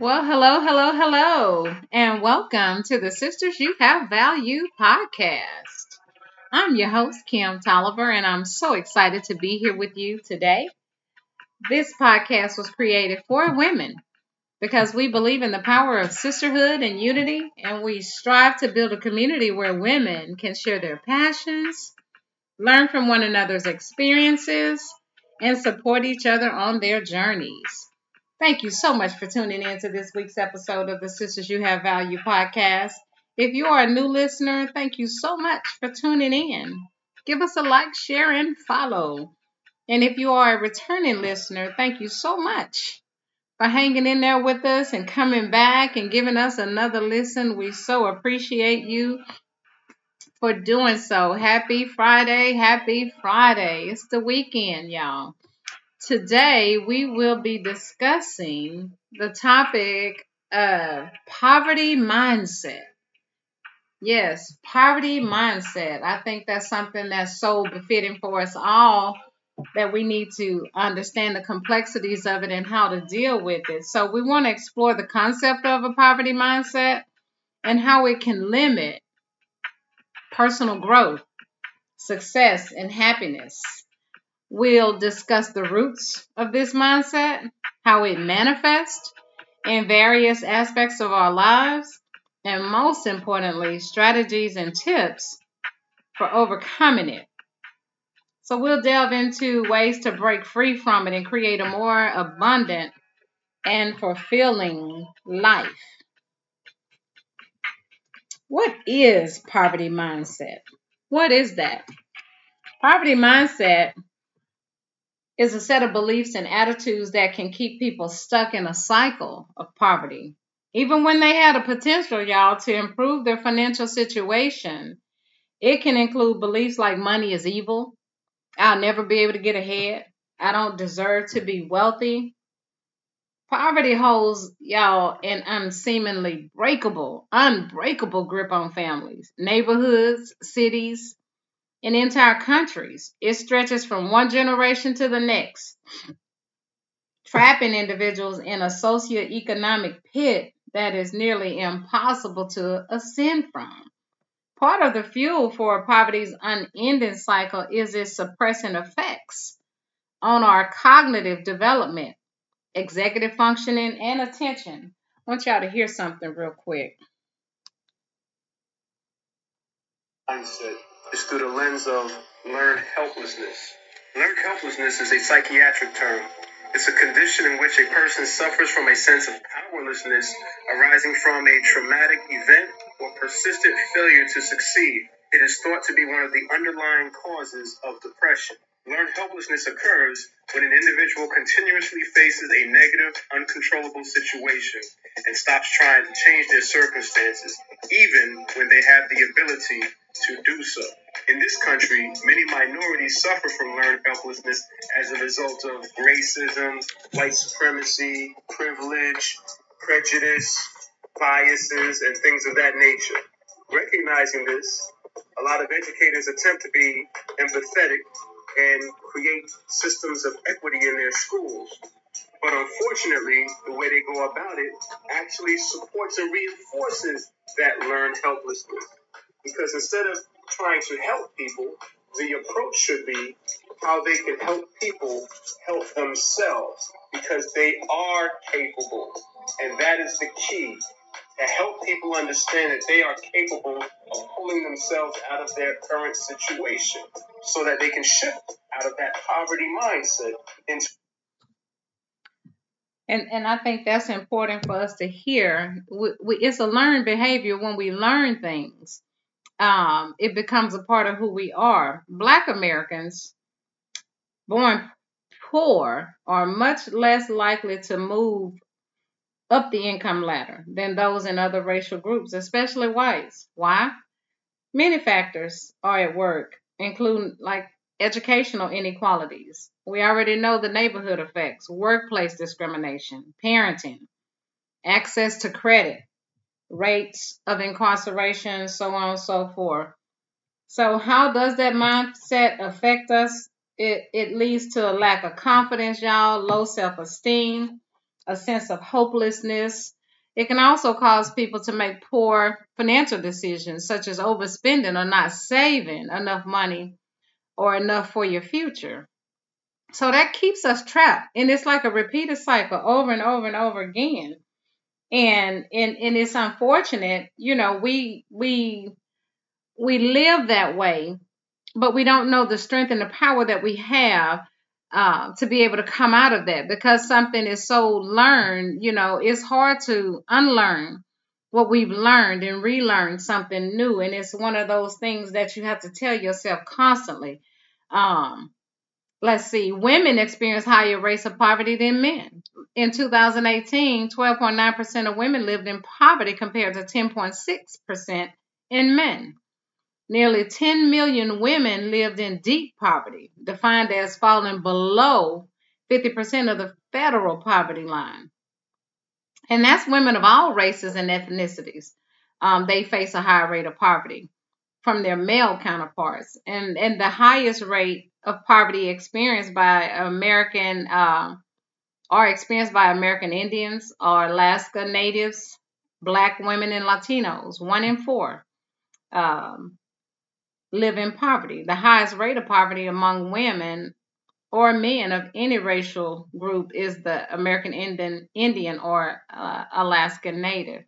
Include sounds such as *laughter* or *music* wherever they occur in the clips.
Well, hello, hello, hello, and welcome to the Sisters You Have Value podcast. I'm your host, Kim Tolliver, and I'm so excited to be here with you today. This podcast was created for women because we believe in the power of sisterhood and unity, and we strive to build a community where women can share their passions, learn from one another's experiences, and support each other on their journeys. Thank you so much for tuning in to this week's episode of the Sisters You Have Value podcast. If you are a new listener, thank you so much for tuning in. Give us a like, share, and follow. And if you are a returning listener, thank you so much for hanging in there with us and coming back and giving us another listen. We so appreciate you for doing so. Happy Friday. Happy Friday. It's the weekend, y'all. Today, we will be discussing the topic of poverty mindset. Yes, poverty mindset. I think that's something that's so befitting for us all that we need to understand the complexities of it and how to deal with it. So, we want to explore the concept of a poverty mindset and how it can limit personal growth, success, and happiness. We'll discuss the roots of this mindset, how it manifests in various aspects of our lives, and most importantly, strategies and tips for overcoming it. So, we'll delve into ways to break free from it and create a more abundant and fulfilling life. What is poverty mindset? What is that? Poverty mindset is a set of beliefs and attitudes that can keep people stuck in a cycle of poverty. Even when they had a potential, y'all, to improve their financial situation, it can include beliefs like money is evil, I'll never be able to get ahead, I don't deserve to be wealthy. Poverty holds, y'all, an unseemingly breakable, unbreakable grip on families, neighborhoods, cities, in entire countries. It stretches from one generation to the next, trapping individuals in a socioeconomic pit that is nearly impossible to ascend from. Part of the fuel for poverty's unending cycle is its suppressing effects on our cognitive development, executive functioning, and attention. I want y'all to hear something real quick. Mindset is through the lens of learned helplessness. Learned helplessness is a psychiatric term. It's a condition in which a person suffers from a sense of powerlessness arising from a traumatic event or persistent failure to succeed. It is thought to be one of the underlying causes of depression. Learned helplessness occurs when an individual continuously faces a negative, uncontrollable situation and stops trying to change their circumstances, even when they have the ability to do so. In this country, many minorities suffer from learned helplessness as a result of racism, white supremacy, privilege, prejudice, biases, and things of that nature. Recognizing this, a lot of educators attempt to be empathetic and create systems of equity in their schools. But unfortunately, the way they go about it actually supports and reinforces that learned helplessness. Because instead of trying to help people, the approach should be how they can help people help themselves because they are capable. And that is the key to help people understand that they are capable of pulling themselves out of their current situation so that they can shift out of that poverty mindset into and and I think that's important for us to hear. We, we, it's a learned behavior when we learn things. Um, it becomes a part of who we are. Black Americans born poor are much less likely to move up the income ladder than those in other racial groups, especially whites. Why? Many factors are at work, including like educational inequalities. We already know the neighborhood effects, workplace discrimination, parenting, access to credit, rates of incarceration, so on and so forth. So, how does that mindset affect us? It, it leads to a lack of confidence, y'all, low self esteem, a sense of hopelessness. It can also cause people to make poor financial decisions, such as overspending or not saving enough money or enough for your future. So that keeps us trapped. And it's like a repeated cycle over and over and over again. And and, and it's unfortunate, you know, we we we live that way, but we don't know the strength and the power that we have uh, to be able to come out of that because something is so learned, you know, it's hard to unlearn what we've learned and relearn something new. And it's one of those things that you have to tell yourself constantly. Um, let's see, women experience higher rates of poverty than men. In 2018, 12.9% of women lived in poverty compared to 10.6% in men. Nearly 10 million women lived in deep poverty, defined as falling below 50% of the federal poverty line. And that's women of all races and ethnicities. Um, they face a higher rate of poverty from their male counterparts. And, and the highest rate of poverty experienced by American uh, are experienced by American Indians or Alaska Natives, Black women, and Latinos. One in four um, live in poverty. The highest rate of poverty among women or men of any racial group is the American Indian, Indian or uh, Alaskan Native.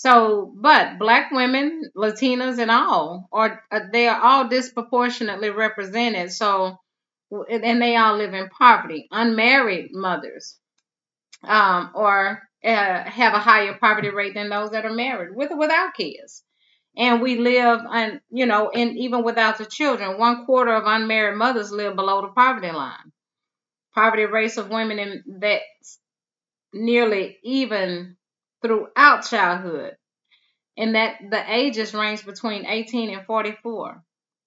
So, but black women, Latinas, and all are uh, they are all disproportionately represented. So, and they all live in poverty. Unmarried mothers, um, or uh, have a higher poverty rate than those that are married with or without kids. And we live, and you know, and even without the children, one quarter of unmarried mothers live below the poverty line. Poverty rates of women in that nearly even throughout childhood. And that the ages range between 18 and 44.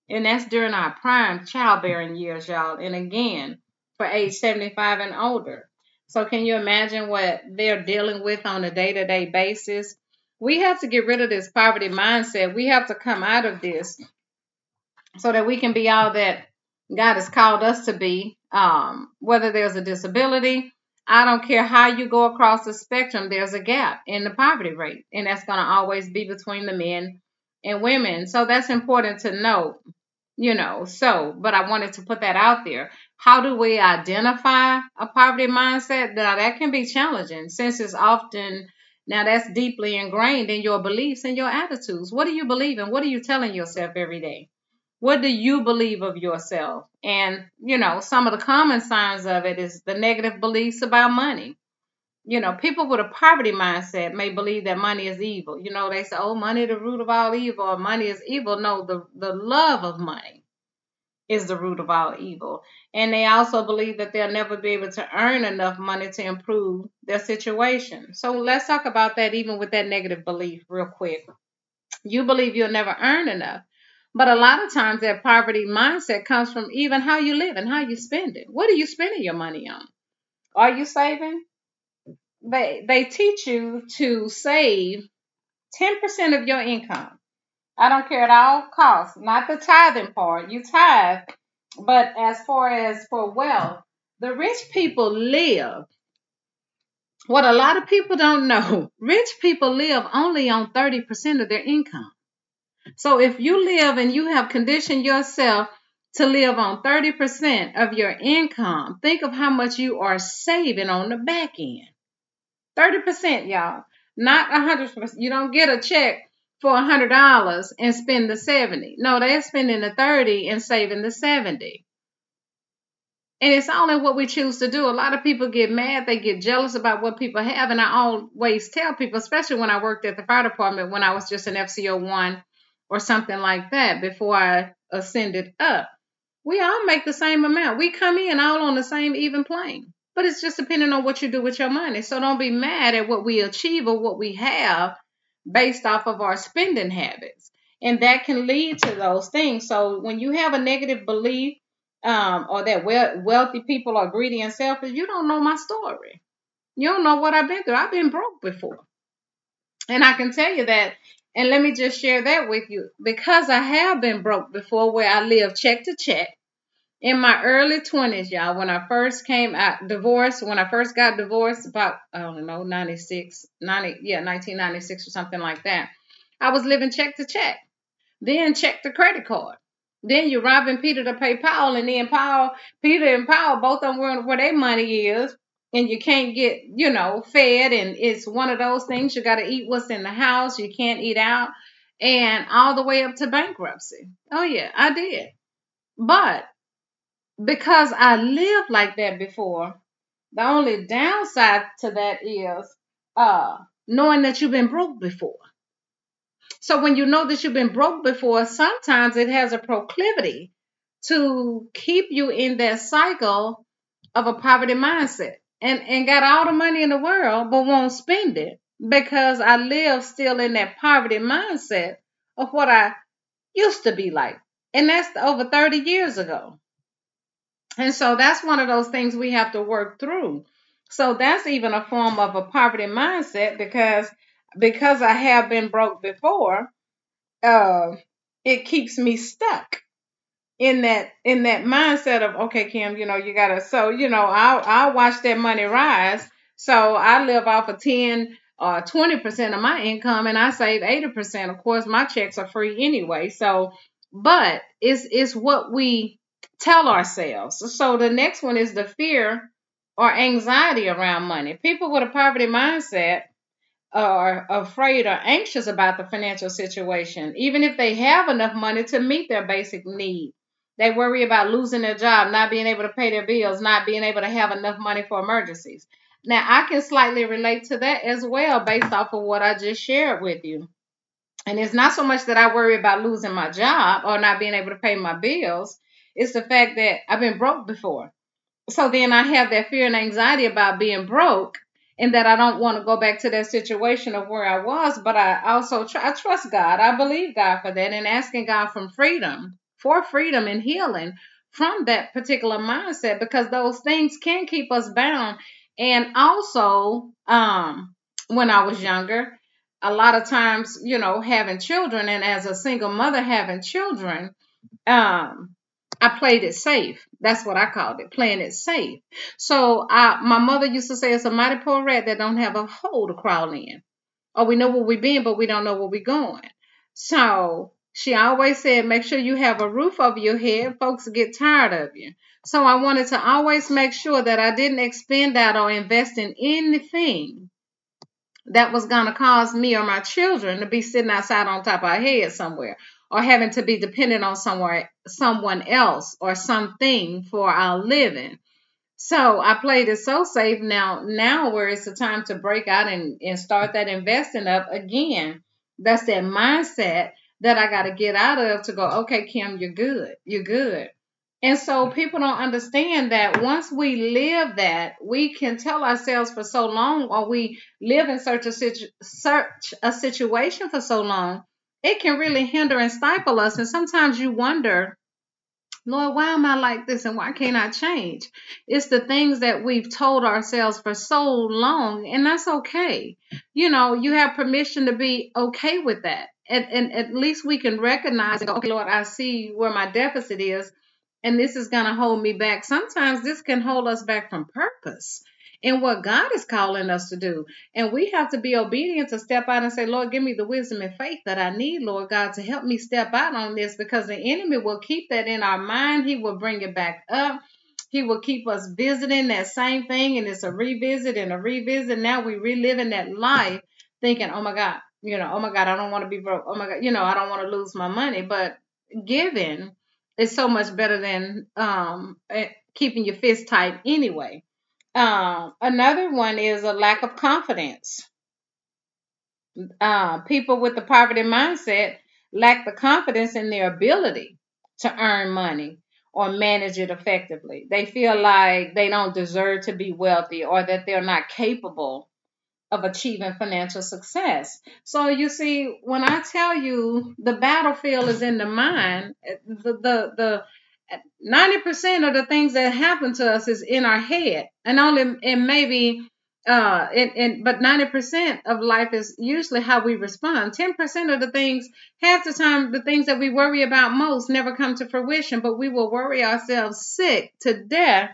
And that's during our prime childbearing years, y'all. And again, for age 75 and older. So can you imagine what they're dealing with on a day-to-day basis? We have to get rid of this poverty mindset. We have to come out of this so that we can be all that God has called us to be. Um, whether there's a disability, I don't care how you go across the spectrum, there's a gap in the poverty rate, and that's going to always be between the men and women. So that's important to note, you know. So, but I wanted to put that out there. How do we identify a poverty mindset? Now, that can be challenging since it's often now that's deeply ingrained in your beliefs and your attitudes. What do you believe in? What are you telling yourself every day? What do you believe of yourself? And, you know, some of the common signs of it is the negative beliefs about money. You know, people with a poverty mindset may believe that money is evil. You know, they say, oh, money the root of all evil, or money is evil. No, the, the love of money is the root of all evil. And they also believe that they'll never be able to earn enough money to improve their situation. So let's talk about that even with that negative belief real quick. You believe you'll never earn enough. But a lot of times that poverty mindset comes from even how you live and how you spend it. What are you spending your money on? Are you saving? They they teach you to save 10% of your income. I don't care at all costs, not the tithing part. You tithe, but as far as for wealth, the rich people live. What a lot of people don't know, *laughs* rich people live only on 30% of their income. So if you live and you have conditioned yourself to live on 30% of your income, think of how much you are saving on the back end. 30%, y'all. Not 100%. You don't get a check for $100 and spend the 70. No, they're spending the 30 and saving the 70. And it's in what we choose to do. A lot of people get mad, they get jealous about what people have. And I always tell people, especially when I worked at the fire department when I was just an FCO one or something like that before I ascended up. We all make the same amount. We come in all on the same even plane. But it's just depending on what you do with your money. So don't be mad at what we achieve or what we have based off of our spending habits. And that can lead to those things. So when you have a negative belief um, or that wealthy people are greedy and selfish, you don't know my story. You don't know what I've been through. I've been broke before. And I can tell you that and let me just share that with you. Because I have been broke before where I live check to check in my early 20s, y'all, when I first came out divorced, when I first got divorced about I don't know, 96, 90, yeah, 1996 or something like that. I was living check to check. Then check the credit card. Then you're robbing Peter to pay Paul, and then Paul, Peter and Paul, both of them were where their money is, and you can't get, you know, fed, and it's one of those things you got to eat what's in the house. You can't eat out, and all the way up to bankruptcy. Oh yeah, I did, but because I lived like that before, the only downside to that is uh knowing that you've been broke before. So when you know that you've been broke before, sometimes it has a proclivity to keep you in that cycle of a poverty mindset and, and got all the money in the world but won't spend it because I live still in that poverty mindset of what I used to be like. And that's over 30 years ago. And so that's one of those things we have to work through. So that's even a form of a poverty mindset because because I have been broke before, uh, it keeps me stuck in that in that mindset of okay, Kim, you know, you gotta so you know, I'll I'll watch that money rise. So I live off of ten or uh, twenty percent of my income and I save eighty percent. Of course, my checks are free anyway. So but it's it's what we tell ourselves. So the next one is the fear or anxiety around money. People with a poverty mindset are afraid or anxious about the financial situation, even if they have enough money to meet their basic need. They worry about losing their job, not being able to pay their bills, not being able to have enough money for emergencies. Now, I can slightly relate to that as well based off of what I just shared with you. And it's not so much that I worry about losing my job or not being able to pay my bills. It's the fact that I've been broke before. So then I have that fear and anxiety about being broke and that I don't want to go back to that situation of where I was, but I also tr- I trust God. I believe God for that and asking God for freedom, for freedom and healing from that particular mindset because those things can keep us bound. And also, um, when I was younger, a lot of times, you know, having children and as a single mother having children, um, I played it safe. That's what I called it, playing it safe. So I, my mother used to say it's a mighty poor rat that don't have a hole to crawl in. Or we know where we've been, but we don't know where we're going. So she always said, make sure you have a roof over your head. Folks get tired of you. So I wanted to always make sure that I didn't expend that or invest in anything that was going to cause me or my children to be sitting outside on top of our head somewhere or having to be dependent on somewhere someone else or something for our living. So I played it so safe now now where it's the time to break out and, and start that investing up again. That's that mindset that I gotta get out of to go, okay, Kim, you're good. You're good. And so mm-hmm. people don't understand that once we live that, we can tell ourselves for so long, or we live in such a situ- search a situation for so long it can really mm-hmm. hinder and stifle us. And sometimes you wonder, Lord, why am I like this and why can't I change? It's the things that we've told ourselves for so long, and that's okay. You know, you have permission to be okay with that. And, and at least we can recognize and go, okay, Lord, I see where my deficit is, and this is going to hold me back. Sometimes this can hold us back from purpose and what God is calling us to do. And we have to be obedient to step out and say, Lord, give me the wisdom and faith that I need, Lord God, to help me step out on this because the enemy will keep that in our mind. He will bring it back up. He will keep us visiting that same thing, and it's a revisit and a revisit. Now we reliving that life thinking, oh my God, you know, oh my God, I don't want to be broke. Oh my God, you know, I don't want to lose my money. But giving is so much better than um, eh, keeping your fist tight anyway. Um, another one is a lack of confidence. Uh, people with the poverty mindset lack the confidence in their ability to earn money or manage it effectively. They feel like they don't deserve to be wealthy or that they're not capable of achieving financial success. So you see, when I tell you the battlefield is in the mind, the the, the 90% of the things that happen to us is in our head. And only and maybe uh and, and but 90% of life is usually how we respond. 10% of the things half the time the things that we worry about most never come to fruition but we will worry ourselves sick to death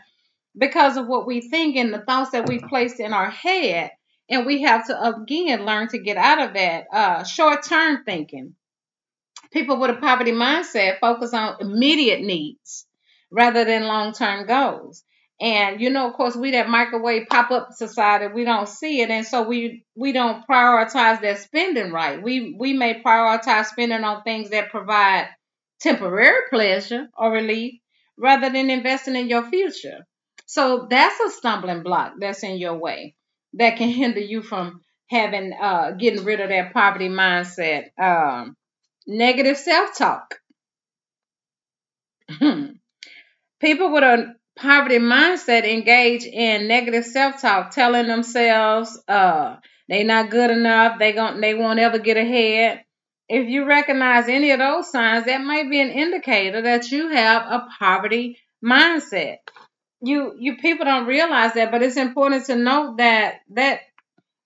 because of what we think and the thoughts that we've placed in our head and we have to again learn to get out of that uh short-term thinking people with a poverty mindset focus on immediate needs rather than long-term goals and you know, of course, we that microwave pop up society, we don't see it, and so we we don't prioritize that spending right. We we may prioritize spending on things that provide temporary pleasure or relief rather than investing in your future. So that's a stumbling block that's in your way that can hinder you from having uh getting rid of that poverty mindset. Um, negative self talk. *laughs* People with a poverty mindset engage in negative self-talk, telling themselves uh they not good enough, they gon' they won't ever get ahead. If you recognize any of those signs, that might be an indicator that you have a poverty mindset. You you people don't realize that, but it's important to note that that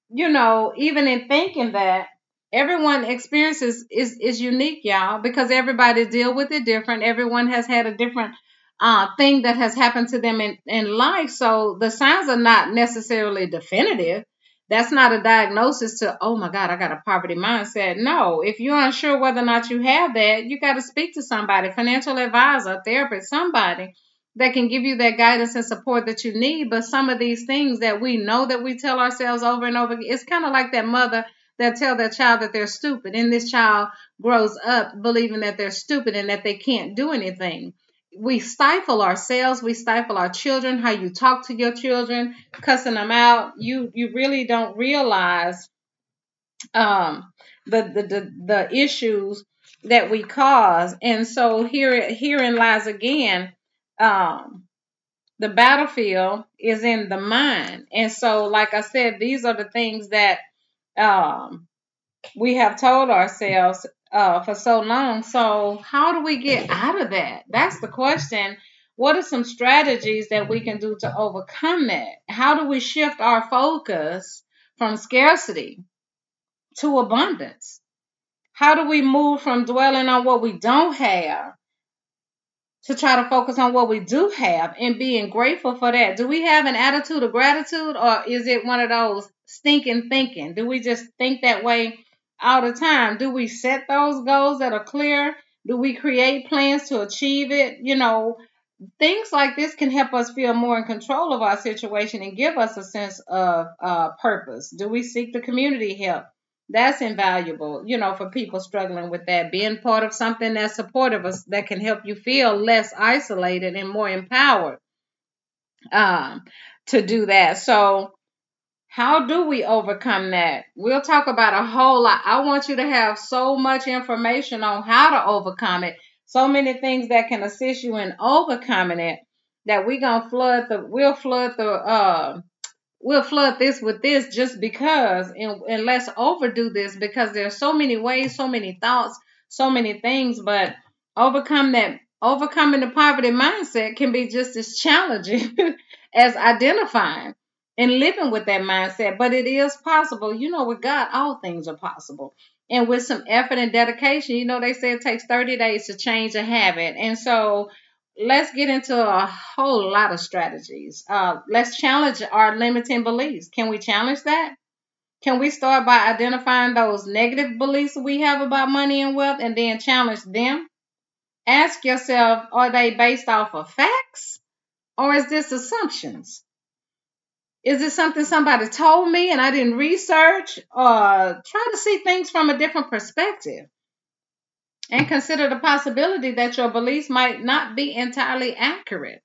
you know, even in thinking that everyone experiences is is unique, y'all, because everybody deal with it different. Everyone has had a different uh, thing that has happened to them in, in life. So the signs are not necessarily definitive. That's not a diagnosis to, oh my God, I got a poverty mindset. No, if you're unsure whether or not you have that, you got to speak to somebody, financial advisor, therapist, somebody that can give you that guidance and support that you need. But some of these things that we know that we tell ourselves over and over, it's kind of like that mother that tell their child that they're stupid, and this child grows up believing that they're stupid and that they can't do anything. We stifle ourselves. We stifle our children. How you talk to your children cussing them out. You you really don't realize um the the the, the issues that we cause. And so here herein lies again um the battlefield is in the mind and so like i said these are the things that um we have told ourselves uh, for so long. So, how do we get out of that? That's the question. What are some strategies that we can do to overcome that? How do we shift our focus from scarcity to abundance? How do we move from dwelling on what we don't have to try to focus on what we do have and being grateful for that? Do we have an attitude of gratitude or is it one of those stinking thinking? Do we just think that way all the time. Do we set those goals that are clear? Do we create plans to achieve it? You know, things like this can help us feel more in control of our situation and give us a sense of uh, purpose. Do we seek the community help? That's invaluable, you know, for people struggling with that. Being part of something that's supportive us that can help you feel less isolated and more empowered um, to do that. So, how do we overcome that? We'll talk about a whole lot. I want you to have so much information on how to overcome it. So many things that can assist you in overcoming it that we gonna flood the we'll flood the uh we'll flood this with this just because and, and let's overdo this because there's so many ways, so many thoughts, so many things, but overcome that overcoming the poverty mindset can be just as challenging *laughs* as identifying and living with that mindset. But it is possible. You know, with God, all things are possible. And with some effort and dedication, you know, they say it takes 30 days to change a habit. And so let's get into a whole lot of strategies. Uh, let's challenge our limiting beliefs. Can we challenge that? Can we start by identifying those negative beliefs we have about money and wealth and then challenge them? Ask yourself, are they based off of facts or is this assumptions? Is it something somebody told me and I didn't research? Or try to see things from a different perspective. And consider the possibility that your beliefs might not be entirely accurate.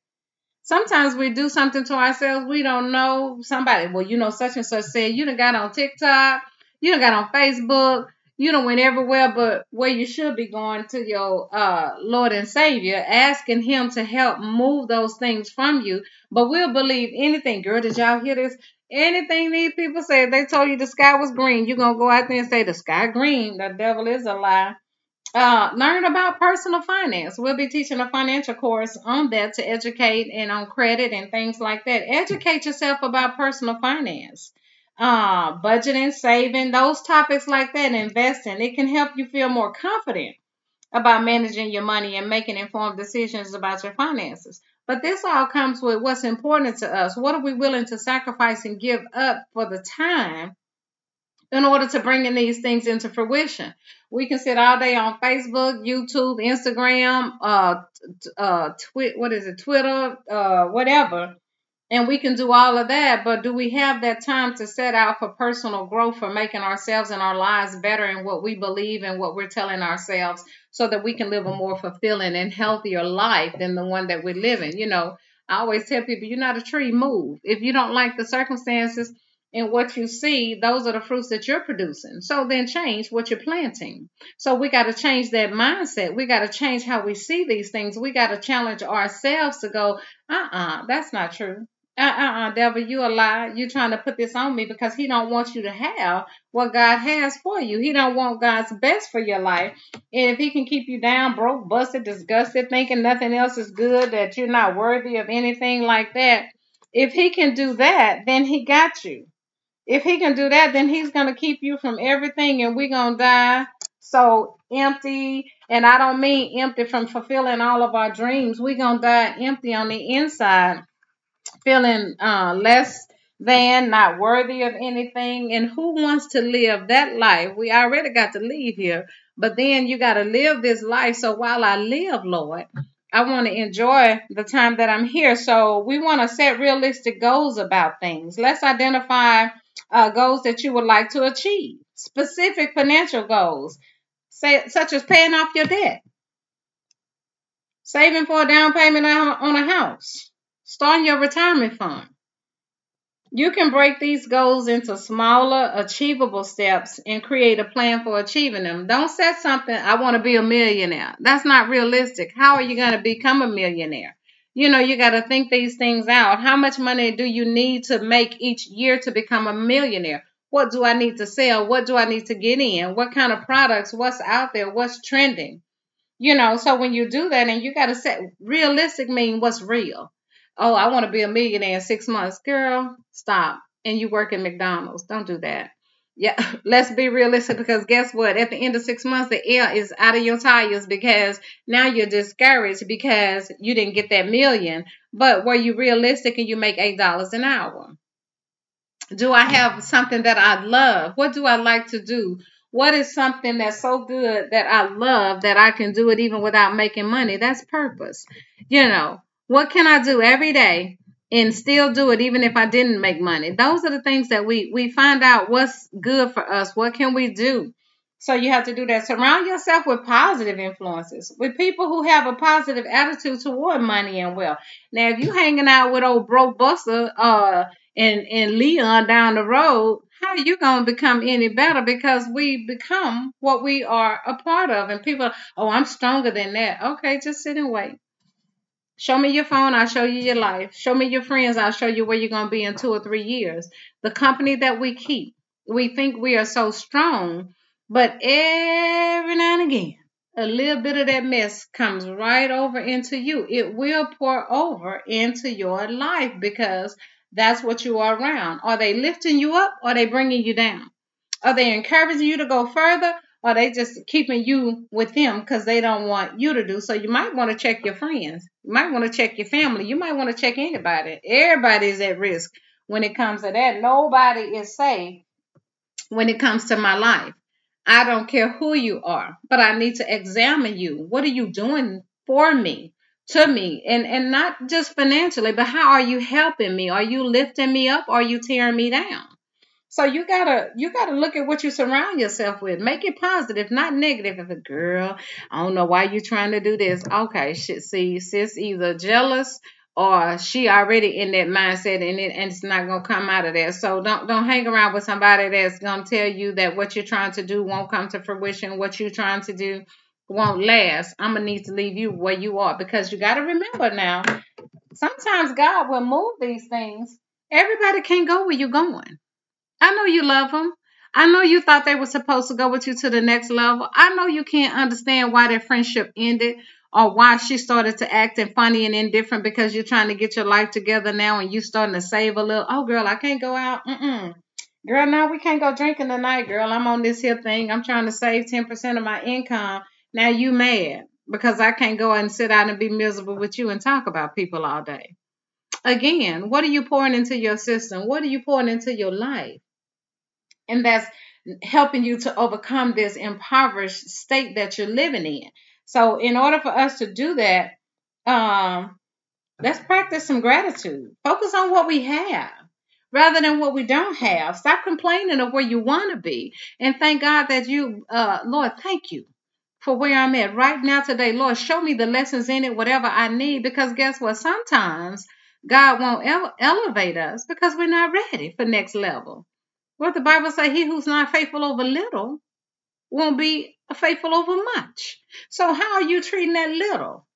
Sometimes we do something to ourselves we don't know. Somebody, well, you know, such and such said you done got on TikTok, you done got on Facebook, you don't went everywhere but where you should be going to your uh, Lord and Savior, asking Him to help move those things from you. But we'll believe anything. Girl, did y'all hear this? Anything these people say, they told you the sky was green, you're going to go out there and say the sky green. The devil is a lie. Uh, learn about personal finance. We'll be teaching a financial course on that to educate and on credit and things like that. Educate yourself about personal finance, uh, budgeting, saving, those topics like that, investing. It can help you feel more confident about managing your money and making informed decisions about your finances. But this all comes with what's important to us. What are we willing to sacrifice and give up for the time in order to bring these things into fruition. We can sit all day on Facebook, YouTube, Instagram, uh, uh, twi- what is it, Twitter, uh, whatever, and we can do all of that. But do we have that time to set out for personal growth, for making ourselves and our lives better in what we believe and what we're telling ourselves, so that we can live a more fulfilling and healthier life than the one that we're living? You know, I always tell people, you're not a tree, move. If you don't like the circumstances and what you see, those are the fruits that you're producing. So then change what you're planting. So we got to change that mindset. We got to change how we see these things. We got to challenge ourselves to go, uh uh-uh, uh, that's not true. Uh uh uh, devil, you a lie. You're trying to put this on me because he don't want you to have what God has for you. He don't want God's best for your life. And if he can keep you down, broke, busted, disgusted, thinking nothing else is good, that you're not worthy of anything like that, if he can do that, then he got you if he can do that, then he's going to keep you from everything and we're going to die so empty. And I don't mean empty from fulfilling all of our dreams. We're going to die empty on the inside, feeling uh, less than, not worthy of anything. And who wants to live that life? We already got to leave here, but then you got to live this life. So while I live, Lord, I want to enjoy the time that I'm here. So we want to set realistic goals about things. Let's identify uh, goals that you would like to achieve, specific financial goals, say, such as paying off your debt, saving for a down payment on a house, starting your retirement fund. You can break these goals into smaller, achievable steps and create a plan for achieving them. Don't set something, I want to be a millionaire. That's not realistic. How are you going to become a millionaire? You know, you got to think these things out. How much money do you need to make each year to become a millionaire? What do I need to sell? What do I need to get in? What kind of products? What's out there? What's trending? You know, so when you do that and you got to set realistic mean what's real. Oh, I want to be a millionaire in six months. Girl, stop. And you work at McDonald's. Don't do that yeah, *laughs* let's be realistic because guess what? At the end of six months, the air is out of your tires because now you're discouraged because you didn't get that million. But were you realistic and you make eight dollars an hour? Do I have something that I love? What do I like to do? What is something that's so good that I love that I can do it even without making money? That's purpose. You know, what can I do every day and still do it even if I didn't make money. Those are the things that we we find out what's good for us. What can we do? So you have to do that. Surround yourself with positive influences, with people who have a positive attitude toward money and wealth. Now, if you hanging out with old broke Buster uh and and Leon down the road, how you gonna become any better? Because we become what we are a part of, and people, oh, I'm stronger than that. Okay, just sit and wait. Show me your phone, I'll show you your life. Show me your friends, I'll show you where you're going to be in two or three years. The company that we keep, we think we are so strong, but every now and again, a little bit of that mess comes right over into you. It will pour over into your life because that's what you are around. Are they lifting you up or are they bringing you down? Are they encouraging you to go further or they just keeping you with them because they don't want you to do. So you might want to check your friends. You might want to check your family. You might want to check anybody. Everybody's at risk when it comes to that. Nobody is safe when it comes to my life. I don't care who you are, but I need to examine you. What are you doing for me? To me, and and not just financially, but how are you helping me? Are you lifting me up? Or are you tearing me down? So you gotta you gotta look at what you surround yourself with. Make it positive, not negative. If a girl, I don't know why you trying to do this. Okay, shit. See, sis either jealous or she already in that mindset and it and it's not gonna come out of there. So don't don't hang around with somebody that's gonna tell you that what you're trying to do won't come to fruition. What you're trying to do won't last. I'm gonna need to leave you where you are because you gotta remember now. Sometimes God will move these things. Everybody can't go where you're going. I know you love them. I know you thought they were supposed to go with you to the next level. I know you can't understand why their friendship ended or why she started to acting funny and indifferent because you're trying to get your life together now and you starting to save a little. Oh, girl, I can't go out. Mm-mm. Girl, now we can't go drinking tonight, girl. I'm on this here thing. I'm trying to save 10% of my income. Now you mad because I can't go and sit out and be miserable with you and talk about people all day. Again, what are you pouring into your system? What are you pouring into your life? And that's helping you to overcome this impoverished state that you're living in. So, in order for us to do that, um, let's practice some gratitude. Focus on what we have rather than what we don't have. Stop complaining of where you want to be and thank God that you, uh, Lord, thank you for where I'm at right now today. Lord, show me the lessons in it, whatever I need, because guess what? Sometimes God won't ele- elevate us because we're not ready for next level. What the Bible say, he who's not faithful over little won't be faithful over much. So how are you treating that little?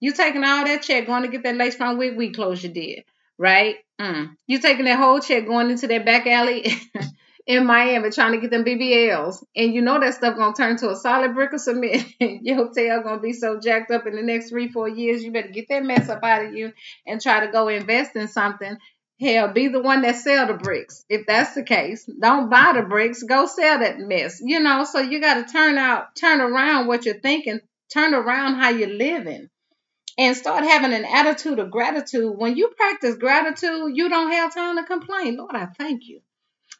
You taking all that check going to get that lace front wig week clothes you did, right? Mm. You taking that whole check going into that back alley *laughs* in Miami trying to get them BBLs, and you know that stuff gonna turn to a solid brick of cement. *laughs* Your hotel gonna be so jacked up in the next three, four years. You better get that mess up out of you and try to go invest in something. Hell, be the one that sell the bricks. If that's the case, don't buy the bricks. Go sell that mess. You know, so you got to turn out, turn around what you're thinking, turn around how you're living and start having an attitude of gratitude. When you practice gratitude, you don't have time to complain. Lord, I thank you.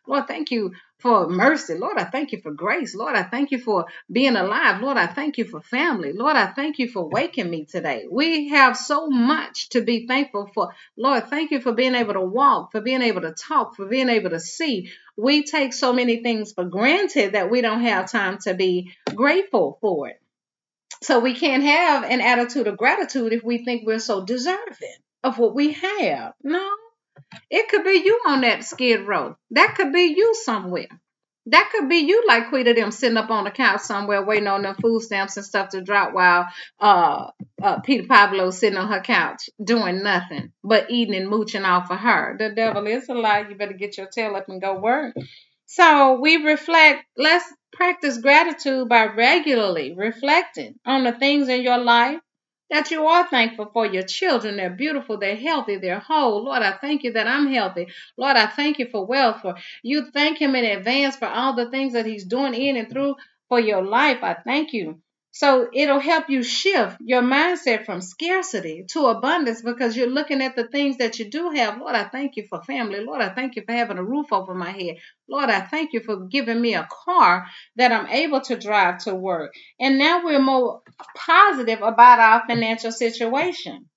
Lord, thank you for mercy. Lord, I thank you for grace. Lord, I thank you for being alive. Lord, I thank you for family. Lord, I thank you for waking me today. We have so much to be thankful for. Lord, thank you for being able to walk, for being able to talk, for being able to see. We take so many things for granted that we don't have time to be grateful for it. So we can't have an attitude of gratitude if we think we're so deserving of what we have. No, it could be you on that skid row. That could be you somewhere. That could be you like Quita them sitting up on the couch somewhere waiting on them food stamps and stuff to drop while uh, uh, Peter Pablo sitting on her couch doing nothing but eating and mooching off of her. The devil is a lie. You better get your tail up and go work. So we reflect, let's practice gratitude by regularly reflecting on the things in your life that you are thankful for your children. They're beautiful, they're healthy, they're whole. Lord, I thank you that I'm healthy. Lord, I thank you for wealth. For you thank him in advance for all the things that he's doing in and through for your life. I thank you. So it'll help you shift your mindset from scarcity to abundance because you're looking at the things that you do have. Lord, I thank you for family. Lord, I thank you for having a roof over my head. Lord, I thank you for giving me a car that I'm able to drive to work. And now we're more positive about our financial situation.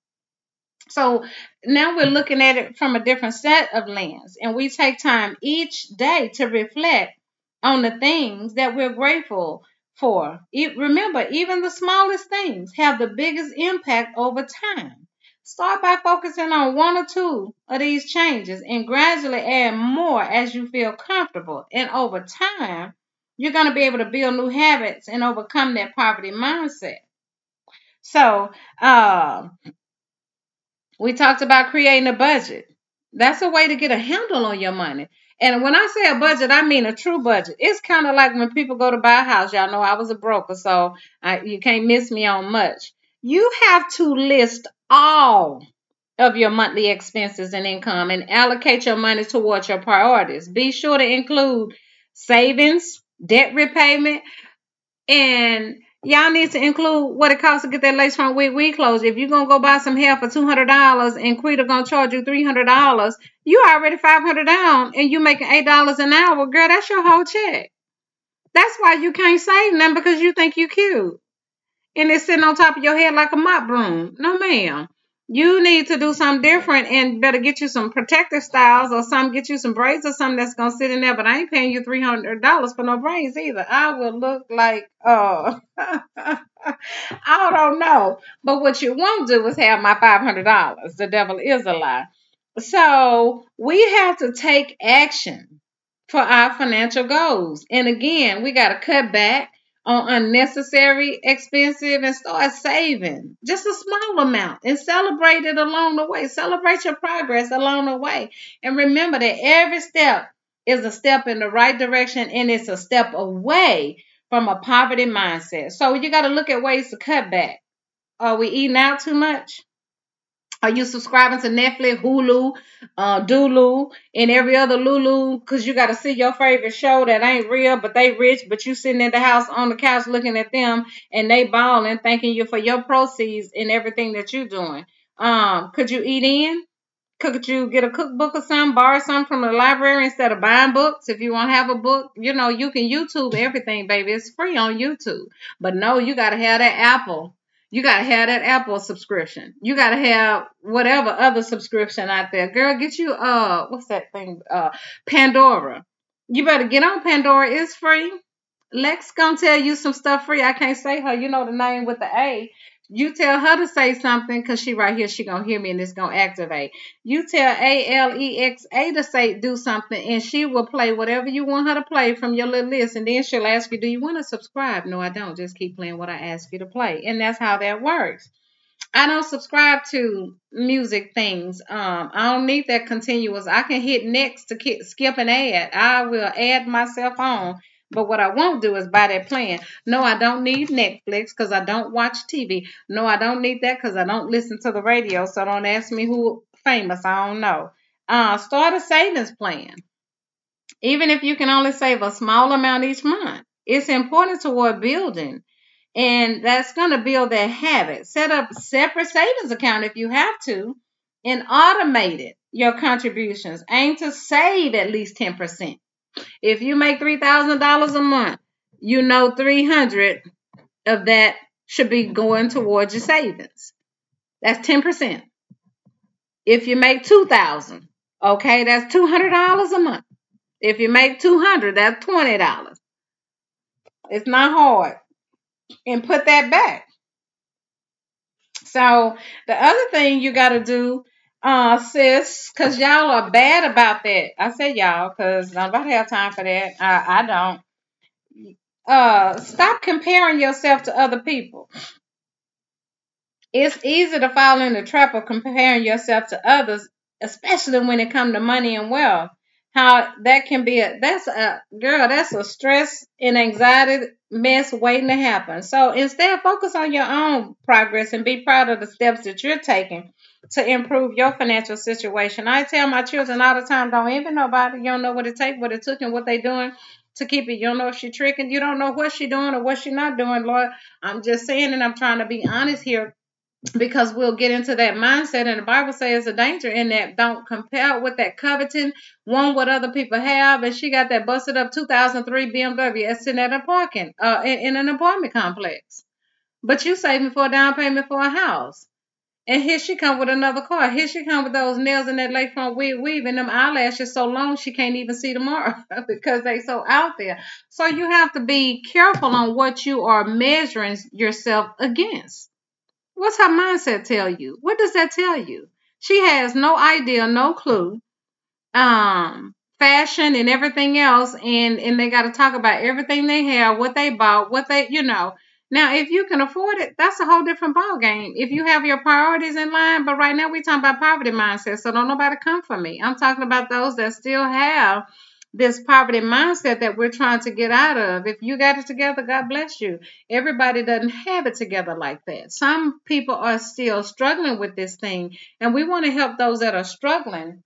So now we're looking at it from a different set of lens, and we take time each day to reflect on the things that we're grateful for. remember, even the smallest things have the biggest impact over time. Start by focusing on one or two of these changes and gradually add more as you feel comfortable. And over time, you're going to be able to build new habits and overcome that poverty mindset. So, uh, we talked about creating a budget. That's a way to get a handle on your money. And when I say a budget, I mean a true budget. It's kind of like when people go to buy a house. Y'all know I was a broker, so I, you can't miss me on much. You have to list all of your monthly expenses and income and allocate your money towards your priorities. Be sure to include savings, debt repayment, and y'all need to include what it costs to get that lace front wig wig clothes. If you're gonna go buy some hair for two hundred dollars and Quita gonna charge you three hundred dollars, you already five hundred down and you making eight dollars an hour, girl. That's your whole check. That's why you can't save them because you think you cute and it's sitting on top of your head like a mop broom. No, ma'am. You need to do something different and better get you some protective styles or some get you some braids or something that's gonna sit in there. But I ain't paying you three hundred dollars for no braids either. I will look like uh *laughs* I don't know. But what you won't do is have my five hundred dollars. The devil is a lie. So we have to take action for our financial goals. And again, we got to cut back on unnecessary expensive and start saving just a small amount and celebrate it along the way. Celebrate your progress along the way. And remember that every step is a step in the right direction and it's a step away from a poverty mindset. So you got to look at ways to cut back. Are we eating out too much? Are you subscribing to Netflix, Hulu, uh, Dulu, and every other Lulu? Because you got to see your favorite show that ain't real, but they rich, but you sitting in the house on the couch looking at them and they balling, thanking you for your proceeds and everything that you're doing. Um, could you eat in? Could you get a cookbook or something, borrow something from the library instead of buying books? If you want to have a book, you know, you can YouTube everything, baby. It's free on YouTube. But no, you got to have that Apple. You got to have that Apple subscription. You got to have whatever other subscription out there. Girl, get you, uh, what's that thing? Uh, Pandora. You better get on Pandora. It's free. Lex gonna tell you some stuff free. I can't say her. You know the name with the A you tell her to say something because she right here she gonna hear me and it's gonna activate you tell a-l-e-x-a to say do something and she will play whatever you want her to play from your little list and then she'll ask you do you want to subscribe no i don't just keep playing what i ask you to play and that's how that works I don't subscribe to music things. Um, I don't need that continuous. I can hit next to skip an ad. I will add myself on but what I won't do is buy that plan. No, I don't need Netflix because I don't watch TV. No, I don't need that because I don't listen to the radio. So don't ask me who famous. I don't know. Uh, start a savings plan. Even if you can only save a small amount each month, it's important toward building. And that's going to build that habit. Set up a separate savings account if you have to and automate it, your contributions. Aim to save at least 10%. If you make $3,000 a month, you know 300 of that should be going towards your savings. That's 10%. If you make 2000, okay, that's $200 a month. If you make 200, that's $20. It's not hard. And put that back. So, the other thing you got to do uh, sis, because y'all are bad about that. I said y'all because nobody have time for that. I, I don't. Uh, stop comparing yourself to other people. It's easy to fall in the trap of comparing yourself to others, especially when it comes to money and wealth. How that can be a that's a girl, that's a stress and anxiety mess waiting to happen. So instead, focus on your own progress and be proud of the steps that you're taking to improve your financial situation. I tell my children all the time, don't envy nobody. You don't know what it takes, what it took, and what they doing to keep it. You don't know if she tricking. You don't know what she doing or what she not doing, Lord. I'm just saying, and I'm trying to be honest here because we'll get into that mindset and the bible says a danger in that don't compare with that coveting one what other people have and she got that busted up 2003 bmw sitting at a parking uh in, in an apartment complex but you saving for a down payment for a house and here she come with another car. Here she come with those nails in that lace front wig weave and them eyelashes so long she can't even see tomorrow *laughs* because they so out there. So you have to be careful on what you are measuring yourself against. What's her mindset tell you? What does that tell you? She has no idea, no clue. Um, fashion and everything else, and and they got to talk about everything they have, what they bought, what they, you know now, if you can afford it, that's a whole different ball game. If you have your priorities in line, but right now we're talking about poverty mindset, so don't nobody come for me. I'm talking about those that still have this poverty mindset that we're trying to get out of. If you got it together, God bless you. Everybody doesn't have it together like that. Some people are still struggling with this thing, and we want to help those that are struggling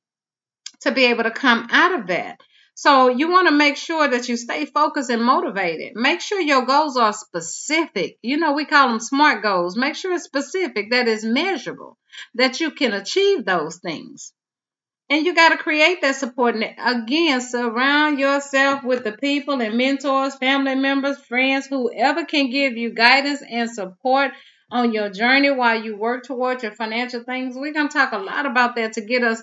to be able to come out of that. So you want to make sure that you stay focused and motivated. Make sure your goals are specific. You know, we call them SMART goals. Make sure it's specific, that is measurable, that you can achieve those things. And you got to create that support. And again, surround yourself with the people and mentors, family members, friends, whoever can give you guidance and support on your journey while you work towards your financial things. We're going to talk a lot about that to get us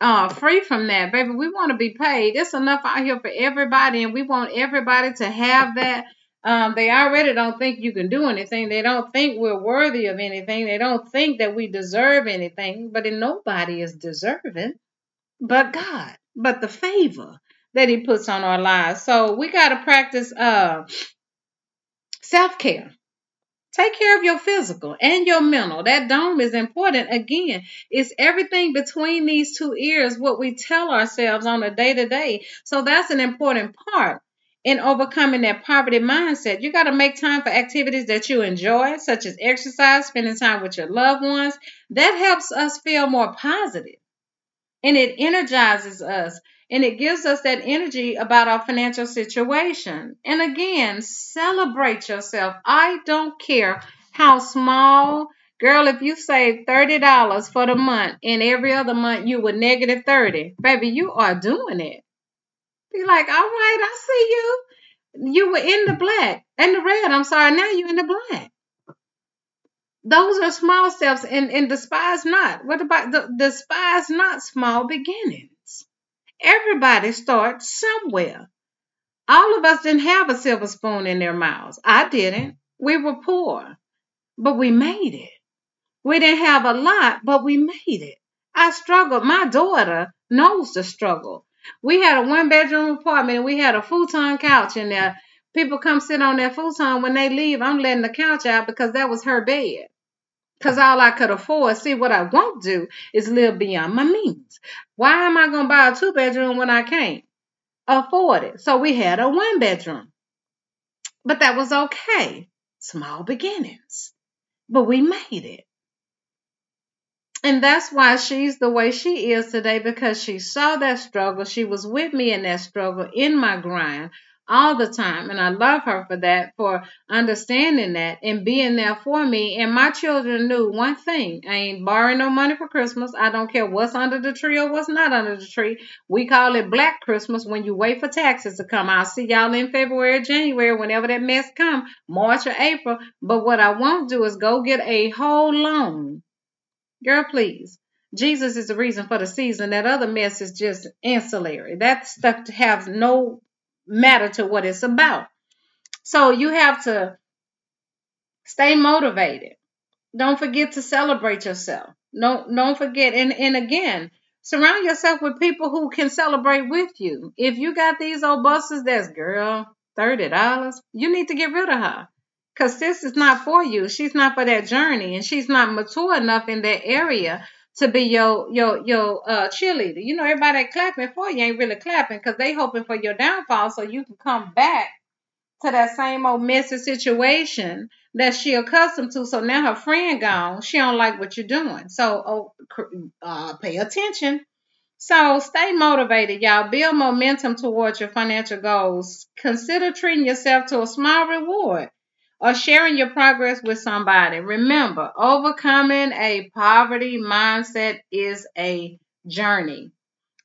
uh free from that, baby. We want to be paid. It's enough out here for everybody, and we want everybody to have that. Um, they already don't think you can do anything. They don't think we're worthy of anything. They don't think that we deserve anything. But nobody is deserving, but God, but the favor that He puts on our lives. So we got to practice uh self care Take care of your physical and your mental. That dome is important. Again, it's everything between these two ears, what we tell ourselves on a day to day. So that's an important part in overcoming that poverty mindset. You got to make time for activities that you enjoy, such as exercise, spending time with your loved ones. That helps us feel more positive and it energizes us and it gives us that energy about our financial situation. And again, celebrate yourself. I don't care how small. Girl, if you save $30 for the month and every other month you were negative 30, baby, you are doing it. Be like, all right, I see you. You were in the black and the red. I'm sorry, now you're in the black. Those are small steps and, and despise not. What about the despise not small beginnings? Everybody starts somewhere. All of us didn't have a silver spoon in their mouths. I didn't. We were poor, but we made it. We didn't have a lot, but we made it. I struggled. My daughter knows the struggle. We had a one bedroom apartment and we had a futon couch in there. People come sit on that futon. When they leave, I'm letting the couch out because that was her bed. Because all I could afford, see, what I won't do is live beyond my means. Why am I going to buy a two bedroom when I can't afford it? So we had a one bedroom. But that was okay. Small beginnings. But we made it. And that's why she's the way she is today because she saw that struggle. She was with me in that struggle, in my grind all the time. And I love her for that, for understanding that and being there for me. And my children knew one thing I ain't borrowing no money for Christmas. I don't care what's under the tree or what's not under the tree. We call it Black Christmas when you wait for taxes to come. I'll see y'all in February, January, whenever that mess come, March or April. But what I won't do is go get a whole loan. Girl, please. Jesus is the reason for the season. That other mess is just ancillary. That stuff has no matter to what it's about. So you have to stay motivated. Don't forget to celebrate yourself. Don't don't forget and, and again, surround yourself with people who can celebrate with you. If you got these old buses that's girl, thirty dollars, you need to get rid of her. Cause this is not for you. She's not for that journey and she's not mature enough in that area to be your your your uh, cheerleader. You know, everybody clapping for you ain't really clapping because they hoping for your downfall so you can come back to that same old messy situation that she accustomed to. So now her friend gone, she don't like what you're doing. So oh, uh, pay attention. So stay motivated, y'all. Build momentum towards your financial goals. Consider treating yourself to a small reward or sharing your progress with somebody. Remember, overcoming a poverty mindset is a journey.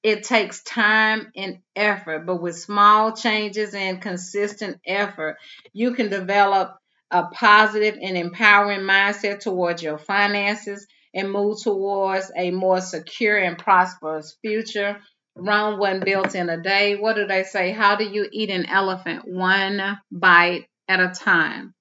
It takes time and effort, but with small changes and consistent effort, you can develop a positive and empowering mindset towards your finances and move towards a more secure and prosperous future. Rome wasn't built in a day. What do they say? How do you eat an elephant? One bite at a time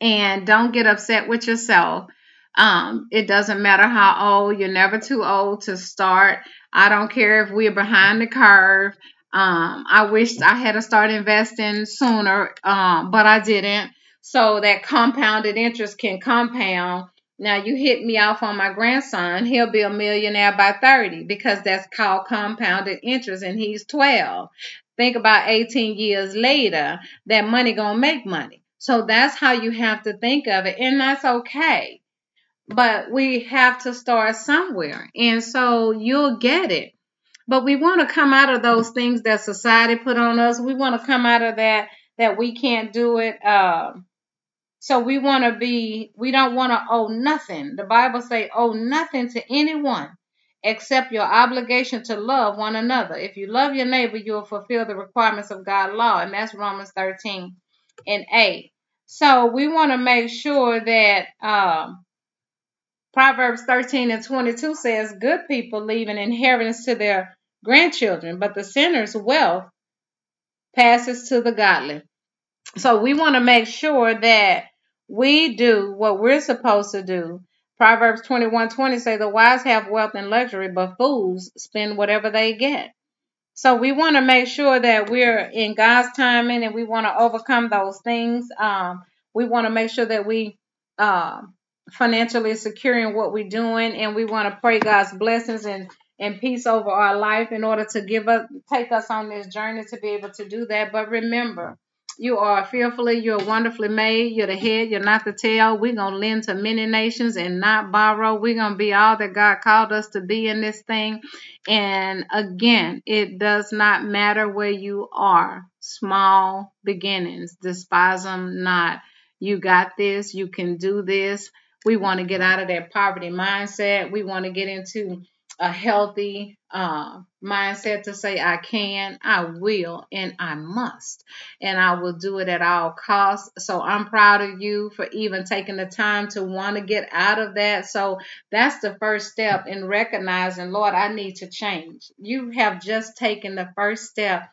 and don't get upset with yourself. Um, it doesn't matter how old, you're never too old to start. I don't care if we're behind the curve. Um, I wish I had to start investing sooner, um, but I didn't. So that compounded interest can compound. Now you hit me off on my grandson, he'll be a millionaire by 30 because that's called compounded interest and he's 12. Think about 18 years later, that money gonna make money. So that's how you have to think of it, and that's okay. But we have to start somewhere, and so you'll get it. But we want to come out of those things that society put on us. We want to come out of that that we can't do it. Um, so we want to be. We don't want to owe nothing. The Bible say owe nothing to anyone except your obligation to love one another. If you love your neighbor, you'll fulfill the requirements of God's law, and that's Romans 13 and 8. So we want to make sure that um, Proverbs 13 and 22 says, Good people leave an inheritance to their grandchildren, but the sinner's wealth passes to the godly. So we want to make sure that we do what we're supposed to do. Proverbs 21 20 say, The wise have wealth and luxury, but fools spend whatever they get. So we want to make sure that we're in God's timing and we want to overcome those things. Um, we want to make sure that we uh, financially secure in what we're doing, and we want to pray God's blessings and and peace over our life in order to give us take us on this journey to be able to do that. But remember, you are fearfully, you're wonderfully made. You're the head, you're not the tail. We're going to lend to many nations and not borrow. We're going to be all that God called us to be in this thing. And again, it does not matter where you are. Small beginnings, despise them not. You got this, you can do this. We want to get out of that poverty mindset. We want to get into a healthy uh, mindset to say I can, I will, and I must, and I will do it at all costs. So I'm proud of you for even taking the time to want to get out of that. So that's the first step in recognizing, Lord, I need to change. You have just taken the first step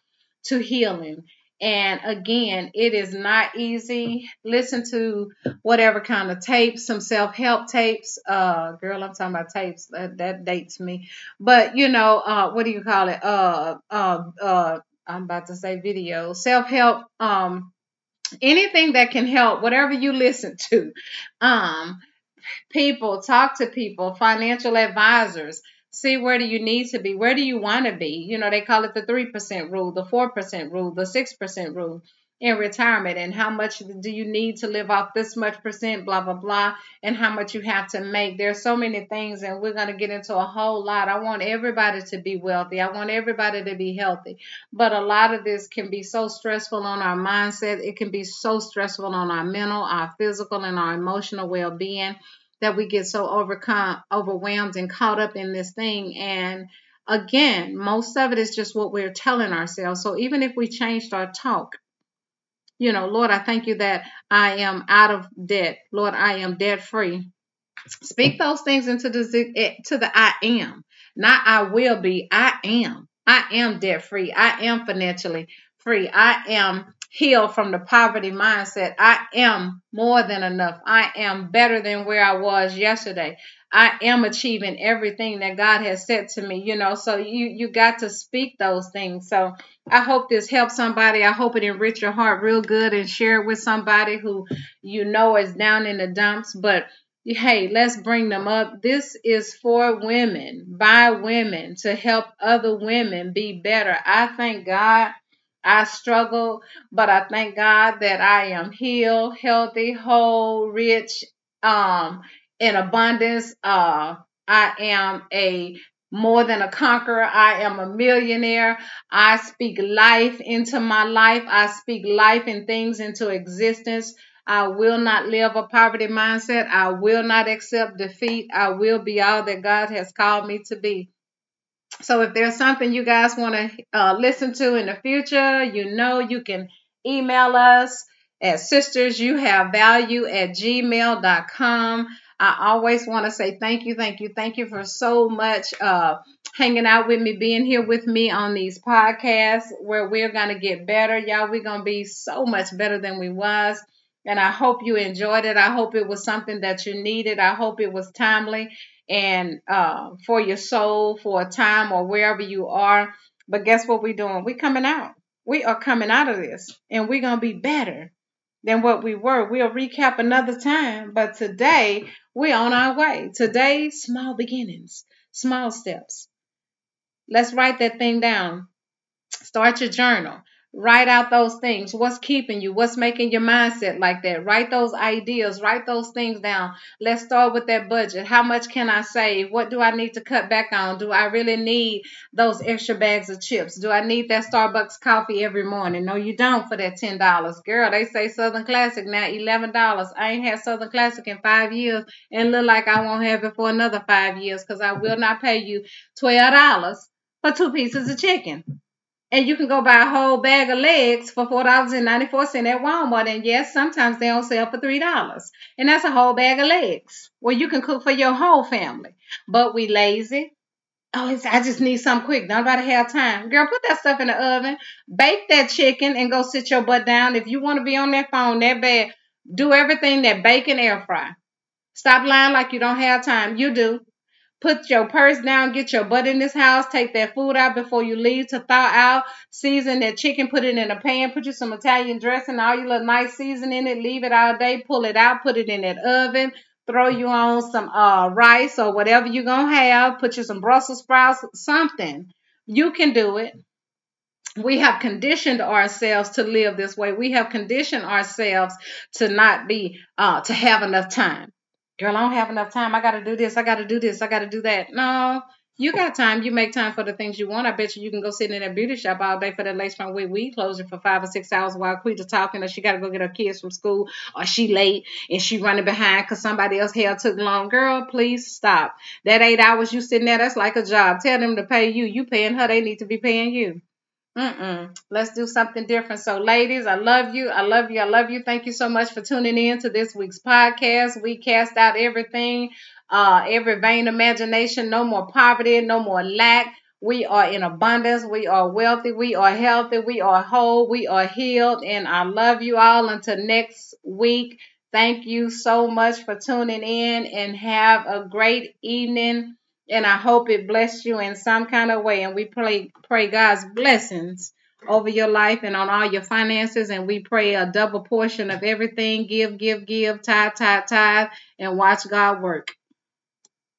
to healing and again, it is not easy. Listen to whatever kind of tapes, some self help tapes. Uh, girl, I'm talking about tapes. That, that dates me. But you know, uh, what do you call it? Uh, uh, uh, I'm about to say video. Self help. Um, anything that can help. Whatever you listen to. Um, people talk to people. Financial advisors see where do you need to be? Where do you want to be? You know they call it the 3% rule the 4% rule the 6% rule in retirement and how much do you need to live off this much percent blah blah blah and how much you have to make. There's so many things and we're going to get into a whole lot. I want everybody to be wealthy. I want everybody to be healthy. But a lot of this can be so stressful on our mindset. It can be so stressful on our mental our physical and our emotional well-being that we get so overcome, overwhelmed, and caught up in this thing. And again, most of it is just what we're telling ourselves. So even if we changed our talk, you know, Lord, I thank you that I am out of debt. Lord, I am debt free. Speak those things into the eh, to the I am, not I will be. I am. I am debt free. I am financially free. I am heal from the poverty mindset. I am more than enough. I am better than where I was yesterday. I am achieving everything that God has said to me, you know. So you you got to speak those things. So I hope this helps somebody. I hope it enrich your heart real good and share it with somebody who you know is down in the dumps, but hey, let's bring them up. This is for women, by women, to help other women be better. I thank God I struggle, but I thank God that I am healed, healthy, whole, rich, um, in abundance. Uh, I am a more than a conqueror. I am a millionaire. I speak life into my life. I speak life and things into existence. I will not live a poverty mindset. I will not accept defeat. I will be all that God has called me to be. So if there's something you guys want to uh, listen to in the future, you know you can email us at sistersyouhavevalue at gmail.com. I always want to say thank you, thank you, thank you for so much uh, hanging out with me, being here with me on these podcasts where we're going to get better. Y'all, we're going to be so much better than we was. And I hope you enjoyed it. I hope it was something that you needed. I hope it was timely and uh, for your soul for a time or wherever you are. But guess what we're doing? We're coming out. We are coming out of this and we're going to be better than what we were. We'll recap another time, but today we're on our way. Today, small beginnings, small steps. Let's write that thing down. Start your journal. Write out those things. What's keeping you? What's making your mindset like that? Write those ideas. Write those things down. Let's start with that budget. How much can I save? What do I need to cut back on? Do I really need those extra bags of chips? Do I need that Starbucks coffee every morning? No, you don't for that $10. Girl, they say Southern Classic now $11. I ain't had Southern Classic in five years and look like I won't have it for another five years because I will not pay you $12 for two pieces of chicken. And you can go buy a whole bag of legs for four dollars and ninety four cent at Walmart. And yes, sometimes they don't sell for three dollars. And that's a whole bag of legs. Well, you can cook for your whole family. But we lazy. Oh, I just need something quick. Nobody have time. Girl, put that stuff in the oven. Bake that chicken and go sit your butt down. If you want to be on that phone that bad, do everything that bake and air fry. Stop lying like you don't have time. You do. Put your purse down, get your butt in this house, take that food out before you leave to thaw out. Season that chicken, put it in a pan, put you some Italian dressing, all your little nice season in it, leave it all day, pull it out, put it in that oven, throw you on some uh, rice or whatever you're going to have, put you some Brussels sprouts, something. You can do it we have conditioned ourselves to live this way. We have conditioned ourselves to not be, uh, to have enough time. Girl, I don't have enough time. I got to do this. I got to do this. I got to do that. No, you got time. You make time for the things you want. I bet you you can go sit in that beauty shop all day for that lace front wig weed closure for five or six hours while Quita's talking, or she got to go get her kids from school, or she late and she running behind because somebody else hair took long. Girl, please stop. That eight hours you sitting there, that's like a job. Tell them to pay you. You paying her. They need to be paying you. Mm-mm. Let's do something different. So, ladies, I love you. I love you. I love you. Thank you so much for tuning in to this week's podcast. We cast out everything, uh, every vain imagination. No more poverty, no more lack. We are in abundance. We are wealthy. We are healthy. We are whole. We are healed. And I love you all until next week. Thank you so much for tuning in and have a great evening and I hope it blessed you in some kind of way. And we pray pray God's blessings over your life and on all your finances. And we pray a double portion of everything. Give, give, give, tithe, tithe, tithe, and watch God work.